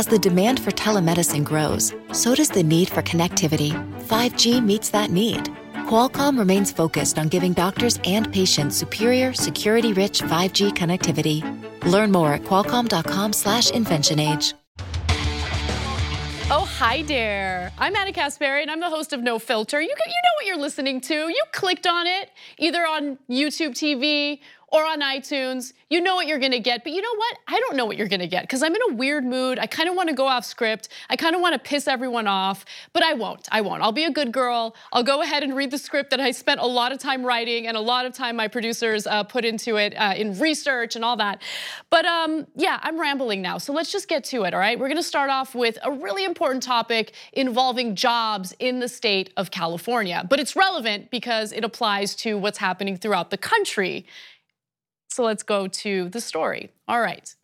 As the demand for telemedicine grows, so does the need for connectivity. 5G meets that need. Qualcomm remains focused on giving doctors and patients superior, security-rich 5G connectivity. Learn more at qualcomm.com/slash inventionage. Oh, hi there. I'm Ana Kasparian, and I'm the host of No Filter. You, you know what you're listening to. You clicked on it, either on YouTube TV or on iTunes, you know what you're gonna get. But you know what? I don't know what you're gonna get because I'm in a weird mood. I kind of wanna go off script. I kind of wanna piss everyone off, but I won't. I won't. I'll be a good girl. I'll go ahead and read the script that I spent a lot of time writing and a lot of time my producers uh, put into it uh, in research and all that. But um, yeah, I'm rambling now. So let's just get to it, all right? We're gonna start off with a really important topic involving jobs in the state of California. But it's relevant because it applies to what's happening throughout the country so let's go to the story. All right.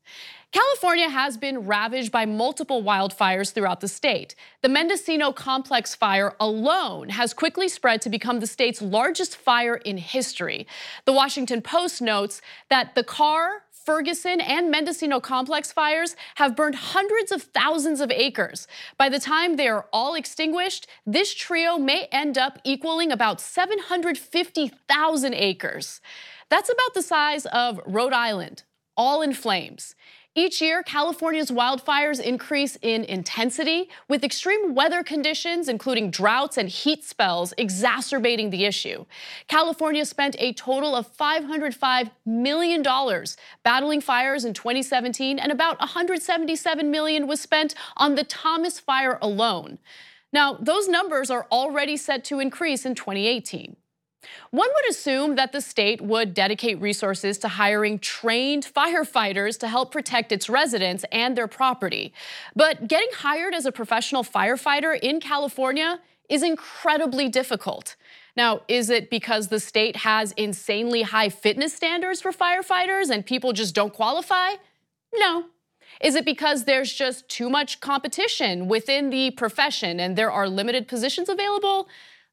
California has been ravaged by multiple wildfires throughout the state. The Mendocino Complex fire alone has quickly spread to become the state's largest fire in history. The Washington Post notes that the Carr, Ferguson, and Mendocino Complex fires have burned hundreds of thousands of acres. By the time they are all extinguished, this trio may end up equaling about 750,000 acres. That's about the size of Rhode Island, all in flames. Each year, California's wildfires increase in intensity, with extreme weather conditions, including droughts and heat spells, exacerbating the issue. California spent a total of $505 million battling fires in 2017, and about 177 million was spent on the Thomas Fire alone. Now, those numbers are already set to increase in 2018. One would assume that the state would dedicate resources to hiring trained firefighters to help protect its residents and their property. But getting hired as a professional firefighter in California is incredibly difficult. Now, is it because the state has insanely high fitness standards for firefighters and people just don't qualify? No. Is it because there's just too much competition within the profession and there are limited positions available?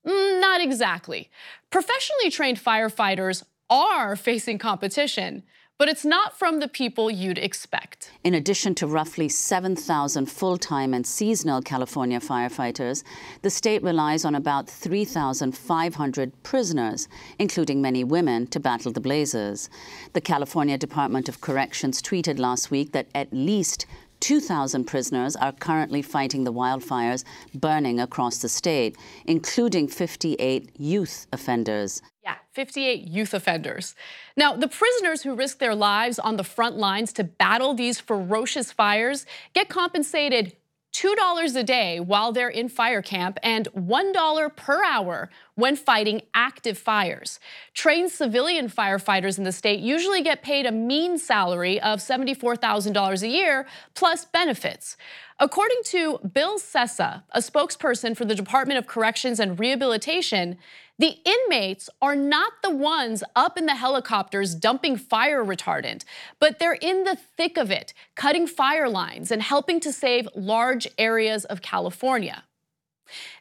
Mm, not exactly. Professionally trained firefighters are facing competition, but it's not from the people you'd expect. In addition to roughly 7,000 full time and seasonal California firefighters, the state relies on about 3,500 prisoners, including many women, to battle the blazes. The California Department of Corrections tweeted last week that at least 2,000 prisoners are currently fighting the wildfires burning across the state, including 58 youth offenders. Yeah, 58 youth offenders. Now, the prisoners who risk their lives on the front lines to battle these ferocious fires get compensated $2 a day while they're in fire camp and $1 per hour when fighting active fires. Trained civilian firefighters in the state usually get paid a mean salary of $74,000 a year plus benefits. According to Bill Sessa, a spokesperson for the Department of Corrections and Rehabilitation, the inmates are not the ones up in the helicopters dumping fire retardant, but they're in the thick of it, cutting fire lines and helping to save large areas of California.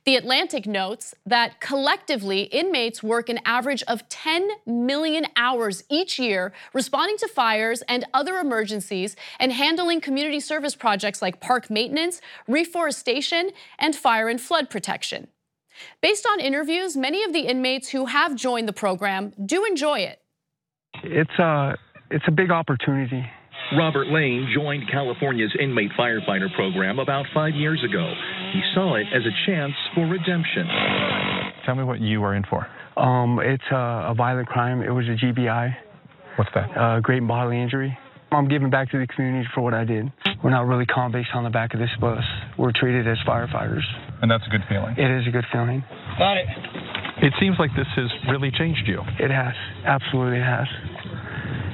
The Atlantic notes that collectively, inmates work an average of 10 million hours each year responding to fires and other emergencies and handling community service projects like park maintenance, reforestation, and fire and flood protection. Based on interviews, many of the inmates who have joined the program do enjoy it. It's a, it's a big opportunity. Robert Lane joined California's inmate firefighter program about five years ago. He saw it as a chance for redemption. Tell me what you are in for. Um, it's a, a, violent crime. It was a GBI. What's that? Uh, great bodily injury. I'm giving back to the community for what I did. We're not really convicts on the back of this bus. We're treated as firefighters. And that's a good feeling. It is a good feeling. Got it. It seems like this has really changed you. It has. Absolutely it has.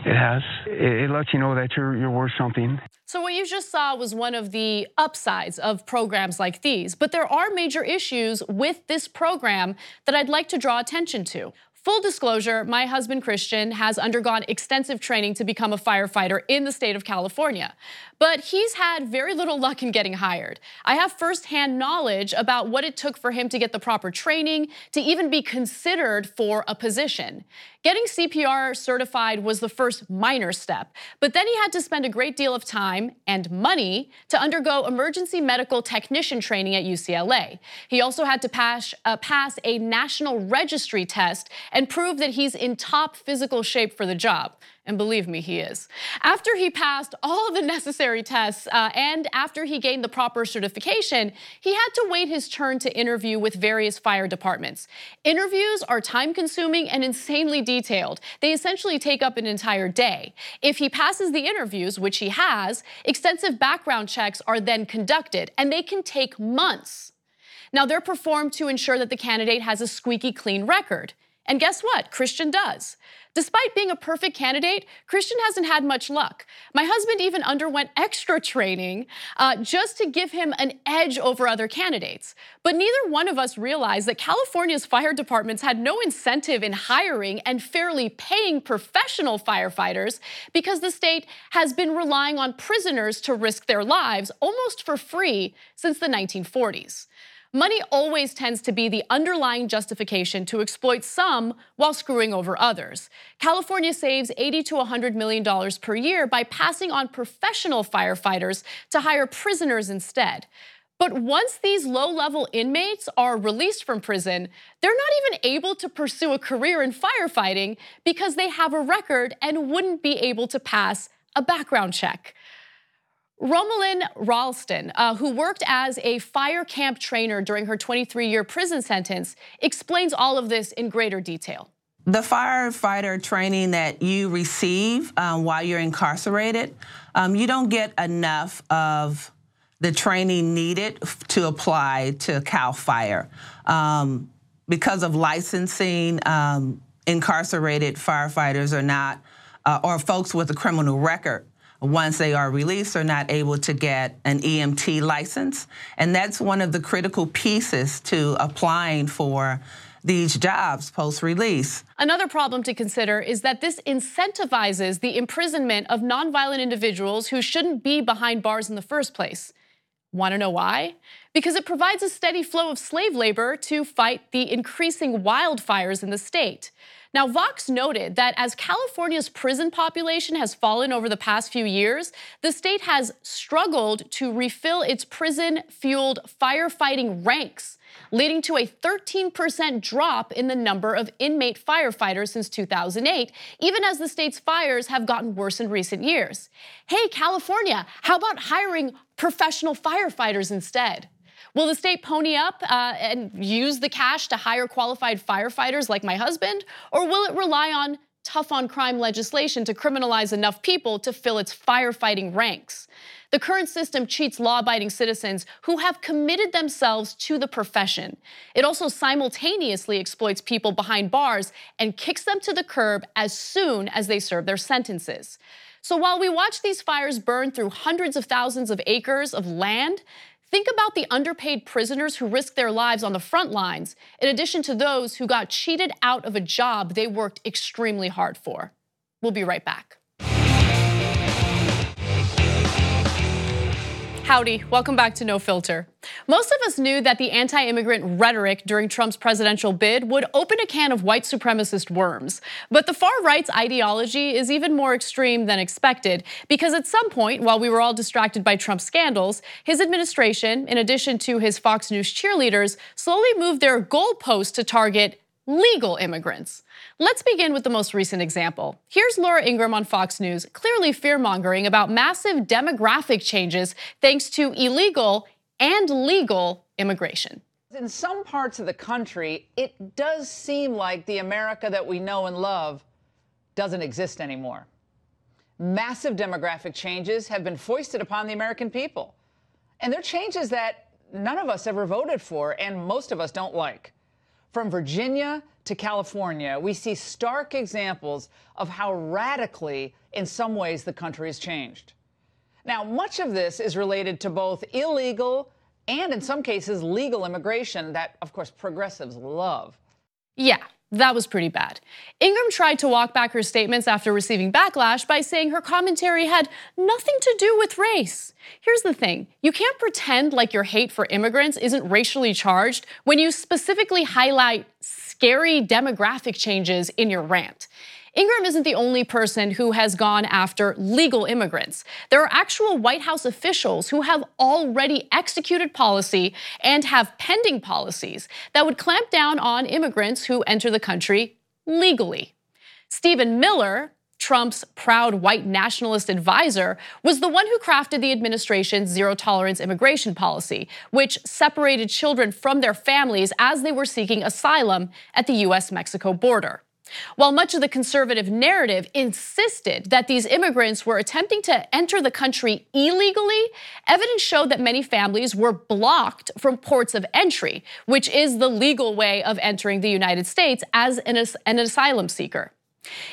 It has. It, it lets you know that you're you're worth something. So what you just saw was one of the upsides of programs like these, but there are major issues with this program that I'd like to draw attention to. Full disclosure, my husband Christian has undergone extensive training to become a firefighter in the state of California. But he's had very little luck in getting hired. I have firsthand knowledge about what it took for him to get the proper training to even be considered for a position. Getting CPR certified was the first minor step, but then he had to spend a great deal of time and money to undergo emergency medical technician training at UCLA. He also had to pass, uh, pass a national registry test and prove that he's in top physical shape for the job. And believe me, he is. After he passed all the necessary tests uh, and after he gained the proper certification, he had to wait his turn to interview with various fire departments. Interviews are time consuming and insanely detailed. They essentially take up an entire day. If he passes the interviews, which he has, extensive background checks are then conducted, and they can take months. Now, they're performed to ensure that the candidate has a squeaky clean record. And guess what? Christian does. Despite being a perfect candidate, Christian hasn't had much luck. My husband even underwent extra training uh, just to give him an edge over other candidates. But neither one of us realized that California's fire departments had no incentive in hiring and fairly paying professional firefighters because the state has been relying on prisoners to risk their lives almost for free since the 1940s. Money always tends to be the underlying justification to exploit some while screwing over others. California saves 80 to 100 million dollars per year by passing on professional firefighters to hire prisoners instead. But once these low level inmates are released from prison, they're not even able to pursue a career in firefighting because they have a record and wouldn't be able to pass a background check. Romarilyn Ralston, uh, who worked as a fire camp trainer during her 23 year prison sentence, explains all of this in greater detail. The firefighter training that you receive um, while you're incarcerated, um, you don't get enough of the training needed to apply to CAL FIRE. Um, because of licensing, um, incarcerated firefighters are not, uh, or folks with a criminal record once they are released, are not able to get an EMT license. And that's one of the critical pieces to applying for these jobs post release. Another problem to consider is that this incentivizes the imprisonment of nonviolent individuals who shouldn't be behind bars in the first place. Want to know why? Because it provides a steady flow of slave labor to fight the increasing wildfires in the state. Now, Vox noted that as California's prison population has fallen over the past few years, the state has struggled to refill its prison fueled firefighting ranks, leading to a 13% drop in the number of inmate firefighters since 2008, even as the state's fires have gotten worse in recent years. Hey, California, how about hiring professional firefighters instead? Will the state pony up uh, and use the cash to hire qualified firefighters like my husband? Or will it rely on tough on crime legislation to criminalize enough people to fill its firefighting ranks? The current system cheats law abiding citizens who have committed themselves to the profession. It also simultaneously exploits people behind bars and kicks them to the curb as soon as they serve their sentences. So while we watch these fires burn through hundreds of thousands of acres of land, Think about the underpaid prisoners who risked their lives on the front lines, in addition to those who got cheated out of a job they worked extremely hard for. We'll be right back. Howdy, welcome back to No Filter. Most of us knew that the anti immigrant rhetoric during Trump's presidential bid would open a can of white supremacist worms. But the far right's ideology is even more extreme than expected, because at some point, while we were all distracted by Trump's scandals, his administration, in addition to his Fox News cheerleaders, slowly moved their goalposts to target legal immigrants. Let's begin with the most recent example. Here's Laura Ingraham on Fox News, clearly fear mongering about massive demographic changes thanks to illegal and legal immigration. In some parts of the country, it does seem like the America that we know and love doesn't exist anymore. Massive demographic changes have been foisted upon the American people. And they're changes that none of us ever voted for, and most of us don't like. From Virginia to California, we see stark examples of how radically, in some ways, the country has changed. Now, much of this is related to both illegal and, in some cases, legal immigration that, of course, progressives love. Yeah, that was pretty bad. Ingraham tried to walk back her statements after receiving backlash by saying her commentary had nothing to do with race. Here's the thing you can't pretend like your hate for immigrants isn't racially charged when you specifically highlight scary demographic changes in your rant. Ingraham isn't the only person who has gone after legal immigrants. There are actual White House officials who have already executed policy and have pending policies that would clamp down on immigrants who enter the country legally. Stephen Miller, Trump's proud white nationalist advisor, was the one who crafted the administration's zero tolerance immigration policy, which separated children from their families as they were seeking asylum at the US Mexico border. While much of the conservative narrative insisted that these immigrants were attempting to enter the country illegally, evidence showed that many families were blocked from ports of entry, which is the legal way of entering the United States as an, asylum seeker.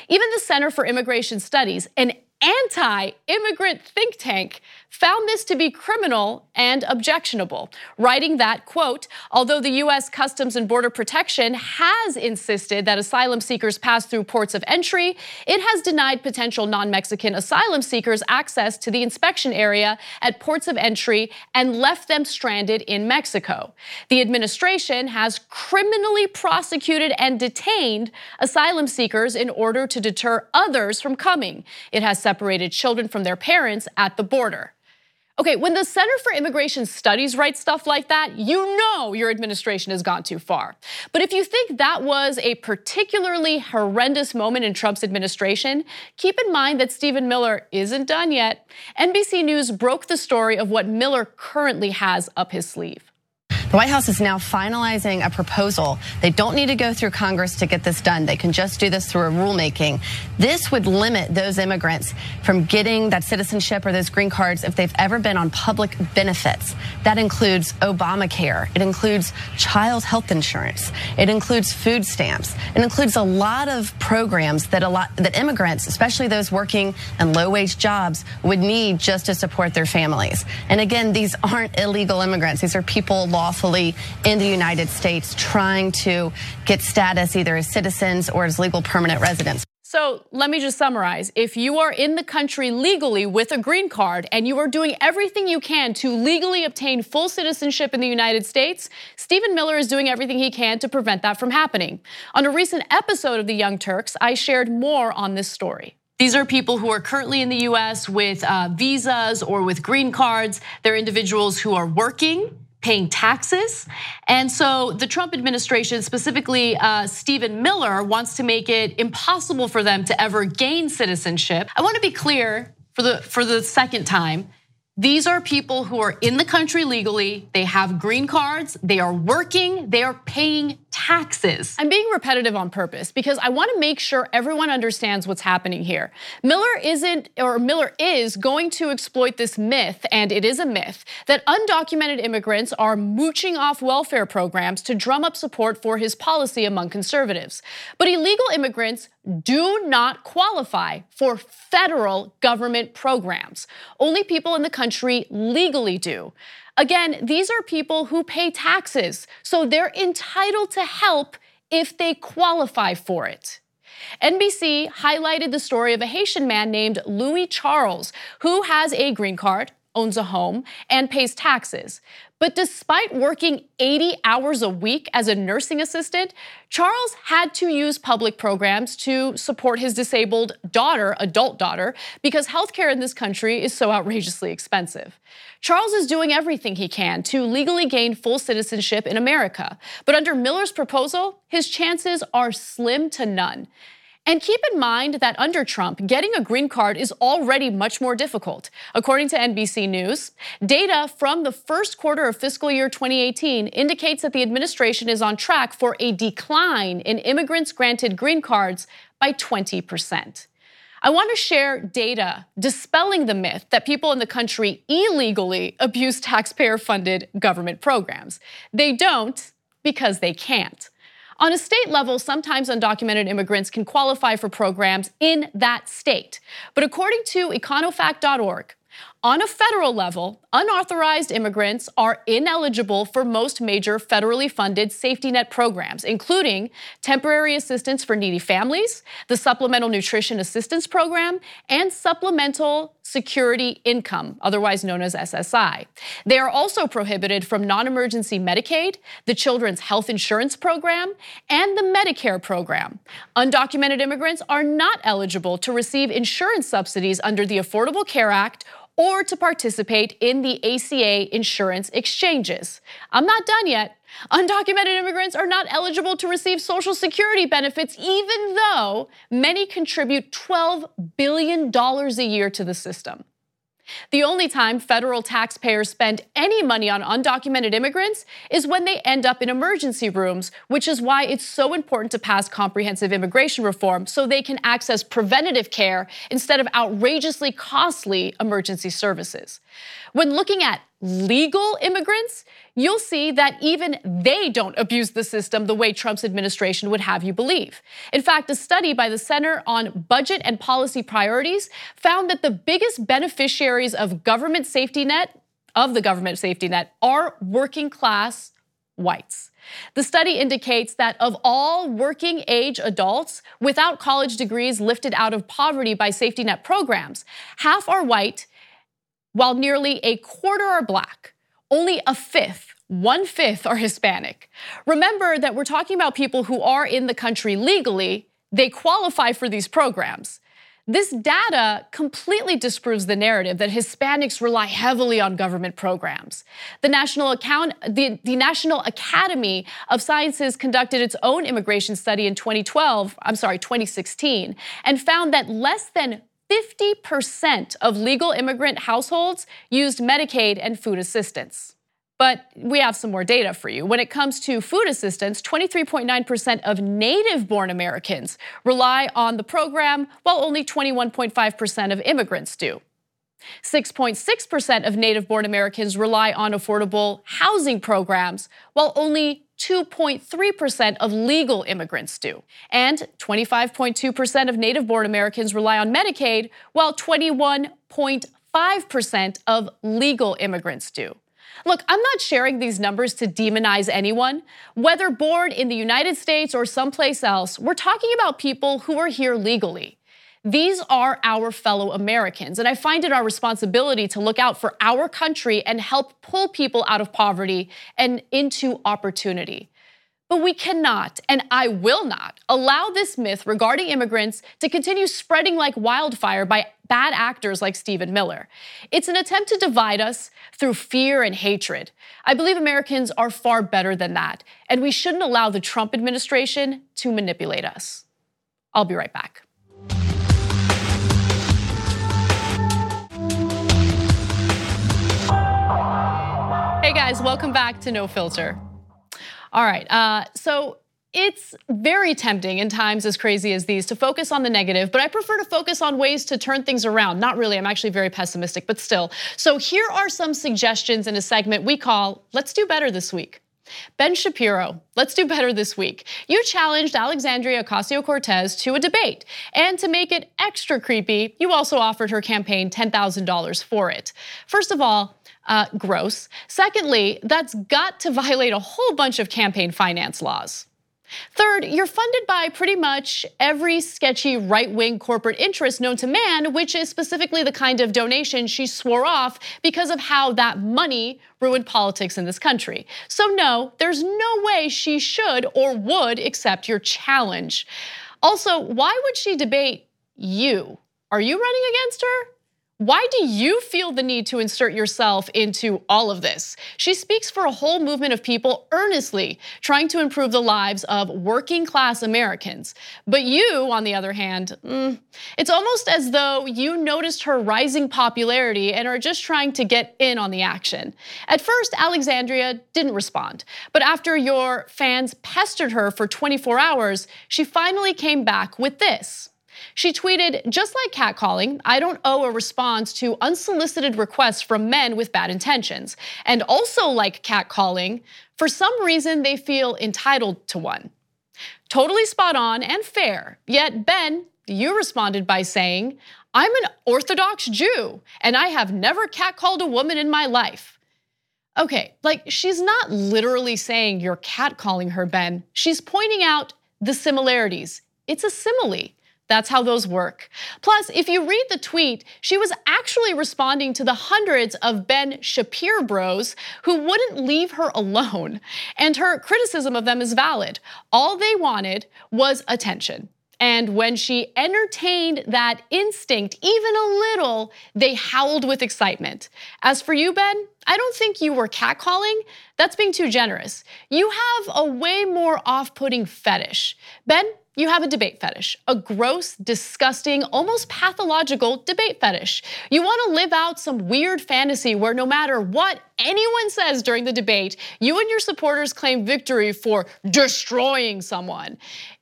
Even the Center for Immigration Studies, an anti immigrant think tank found this to be criminal and objectionable, writing that, quote, although the US Customs and Border Protection has insisted that asylum seekers pass through ports of entry, it has denied potential non-Mexican asylum seekers access to the inspection area at ports of entry and left them stranded in Mexico. The administration has criminally prosecuted and detained asylum seekers in order to deter others from coming. It has separated children from their parents at the border. Okay, when the Center for Immigration Studies writes stuff like that, you know your administration has gone too far. But if you think that was a particularly horrendous moment in Trump's administration, keep in mind that Stephen Miller isn't done yet. NBC News broke the story of what Miller currently has up his sleeve. The White House is now finalizing a proposal. They don't need to go through Congress to get this done. They can just do this through a rulemaking. This would limit those immigrants from getting that citizenship or those green cards if they've ever been on public benefits. That includes Obamacare. It includes child health insurance. It includes food stamps. It includes a lot of programs that a lot that immigrants, especially those working in low-wage jobs, would need just to support their families. And again, these aren't illegal immigrants. These are people lawful lawfully in the United States trying to get status either as citizens or as legal permanent residents. So let me just summarize. If you are in the country legally with a green card and you are doing everything you can to legally obtain full citizenship in the United States, Stephen Miller is doing everything he can to prevent that from happening. On a recent episode of The Young Turks, I shared more on this story. These are people who are currently in the US with uh, visas or with green cards. They're individuals who are working paying taxes. And so the Trump administration, specifically uh, Stephen Miller, wants to make it impossible for them to ever gain citizenship. I want to be clear for the for the second time. These are people who are in the country legally, they have green cards, they are working, they are paying taxes. I'm being repetitive on purpose because I want to make sure everyone understands what's happening here. Miller isn't, or Miller is going to exploit this myth, and it is a myth, that undocumented immigrants are mooching off welfare programs to drum up support for his policy among conservatives. But illegal immigrants do not qualify for federal government programs. Only people in the country legally do. Again, these are people who pay taxes, so they're entitled to help if they qualify for it. NBC highlighted the story of a Haitian man named Louis Charles, who has a green card, owns a home, and pays taxes. But despite working 80 hours a week as a nursing assistant, Charles had to use public programs to support his disabled daughter, adult daughter, because healthcare in this country is so outrageously expensive. Charles is doing everything he can to legally gain full citizenship in America. But under Miller's proposal, his chances are slim to none. And keep in mind that under Trump, getting a green card is already much more difficult. According to NBC News, data from the first quarter of fiscal year 2018 indicates that the administration is on track for a decline in immigrants granted green cards by 20%. I want to share data dispelling the myth that people in the country illegally abuse taxpayer funded government programs. They don't because they can't. On a state level, sometimes undocumented immigrants can qualify for programs in that state. But according to econofact.org, On a federal level, unauthorized immigrants are ineligible for most major federally funded safety net programs, including temporary assistance for needy families, the Supplemental Nutrition Assistance Program, and Supplemental Security Income, otherwise known as SSI. They are also prohibited from non emergency Medicaid, the Children's Health Insurance Program, and the Medicare program. Undocumented immigrants are not eligible to receive insurance subsidies under the Affordable Care Act or to participate in the ACA insurance exchanges. I'm not done yet. Undocumented immigrants are not eligible to receive Social Security benefits, even though many contribute $12 billion a year to the system. The only time federal taxpayers spend any money on undocumented immigrants is when they end up in emergency rooms, which is why it's so important to pass comprehensive immigration reform so they can access preventative care instead of outrageously costly emergency services. When looking at legal immigrants, you'll see that even they don't abuse the system the way Trump's administration would have you believe. In fact, a study by the Center on Budget and Policy Priorities found that the biggest beneficiaries of government safety net of the government safety net are working class whites. The study indicates that of all working age adults without college degrees lifted out of poverty by safety net programs, half are white while nearly a quarter are black, only a fifth, one fifth are Hispanic. Remember that we're talking about people who are in the country legally, they qualify for these programs. This data completely disproves the narrative that Hispanics rely heavily on government programs. The National, Account, the, the National Academy of Sciences conducted its own immigration study in 2012, I'm sorry, 2016, and found that less than 50% of legal immigrant households used Medicaid and food assistance. But we have some more data for you. When it comes to food assistance, 23.9% of native born Americans rely on the program, while only 21.5% of immigrants do. 6.6% of native born Americans rely on affordable housing programs, while only 2.3% of legal immigrants do. And 25.2% of native born Americans rely on Medicaid, while 21.5% of legal immigrants do. Look, I'm not sharing these numbers to demonize anyone. Whether born in the United States or someplace else, we're talking about people who are here legally. These are our fellow Americans, and I find it our responsibility to look out for our country and help pull people out of poverty and into opportunity. But we cannot, and I will not, allow this myth regarding immigrants to continue spreading like wildfire by bad actors like Stephen Miller. It's an attempt to divide us through fear and hatred. I believe Americans are far better than that, and we shouldn't allow the Trump administration to manipulate us. I'll be right back. Welcome back to No Filter. All right, uh, so it's very tempting in times as crazy as these to focus on the negative, but I prefer to focus on ways to turn things around. Not really, I'm actually very pessimistic, but still. So here are some suggestions in a segment we call Let's Do Better This Week. Ben Shapiro, let's do better this week. You challenged Alexandria Ocasio Cortez to a debate, and to make it extra creepy, you also offered her campaign $10,000 for it. First of all, uh, gross. Secondly, that's got to violate a whole bunch of campaign finance laws. Third, you're funded by pretty much every sketchy right wing corporate interest known to man, which is specifically the kind of donation she swore off because of how that money ruined politics in this country. So, no, there's no way she should or would accept your challenge. Also, why would she debate you? Are you running against her? Why do you feel the need to insert yourself into all of this? She speaks for a whole movement of people earnestly trying to improve the lives of working class Americans. But you, on the other hand, mm, it's almost as though you noticed her rising popularity and are just trying to get in on the action. At first, Alexandria didn't respond, but after your fans pestered her for 24 hours, she finally came back with this. She tweeted, just like catcalling, I don't owe a response to unsolicited requests from men with bad intentions. And also like catcalling, for some reason they feel entitled to one. Totally spot on and fair. Yet, Ben, you responded by saying, I'm an Orthodox Jew and I have never catcalled a woman in my life. Okay, like she's not literally saying you're catcalling her, Ben. She's pointing out the similarities. It's a simile. That's how those work. Plus, if you read the tweet, she was actually responding to the hundreds of Ben Shapiro bros who wouldn't leave her alone. And her criticism of them is valid. All they wanted was attention. And when she entertained that instinct even a little, they howled with excitement. As for you, Ben, I don't think you were catcalling. That's being too generous. You have a way more off putting fetish. Ben, you have a debate fetish, a gross, disgusting, almost pathological debate fetish. You want to live out some weird fantasy where no matter what anyone says during the debate, you and your supporters claim victory for destroying someone.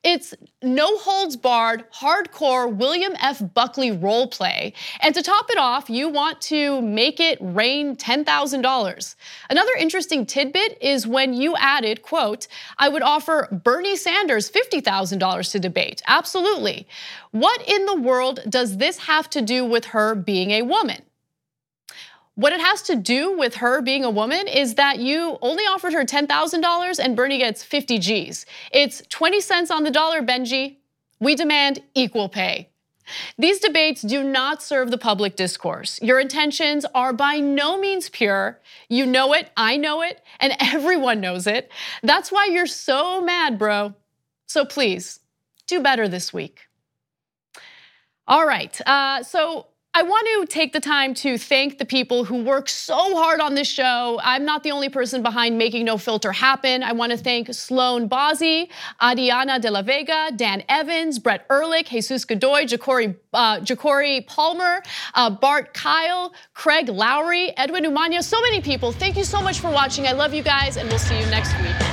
It's no holds barred, hardcore William F. Buckley role play. And to top it off, you want to make it rain $10,000. Another interesting tidbit is when you added, quote, I would offer Bernie Sanders $50,000 to debate. Absolutely. What in the world does this have to do with her being a woman? What it has to do with her being a woman is that you only offered her $10,000 and Bernie gets 50 G's. It's 20 cents on the dollar, Benji. We demand equal pay. These debates do not serve the public discourse. Your intentions are by no means pure. You know it, I know it, and everyone knows it. That's why you're so mad, bro. So please, do better this week. All right, uh, so I want to take the time to thank the people who work so hard on this show. I'm not the only person behind making No Filter happen. I want to thank Sloan Bozzi, Adiana de la Vega, Dan Evans, Brett Ehrlich, Jesus Godoy, Ja'Cory, uh, Palmer, uh, Bart Kyle, Craig Lowry, Edwin Umania, so many people. Thank you so much for watching. I love you guys, and we'll see you next week.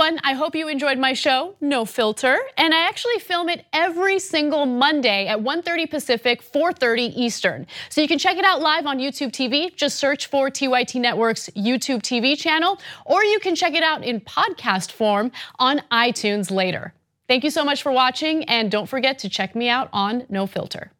Everyone. I hope you enjoyed my show, No Filter. And I actually film it every single Monday at 1.30 Pacific, 4.30 Eastern. So you can check it out live on YouTube TV. Just search for TYT Network's YouTube TV channel, or you can check it out in podcast form on iTunes later. Thank you so much for watching, and don't forget to check me out on No Filter.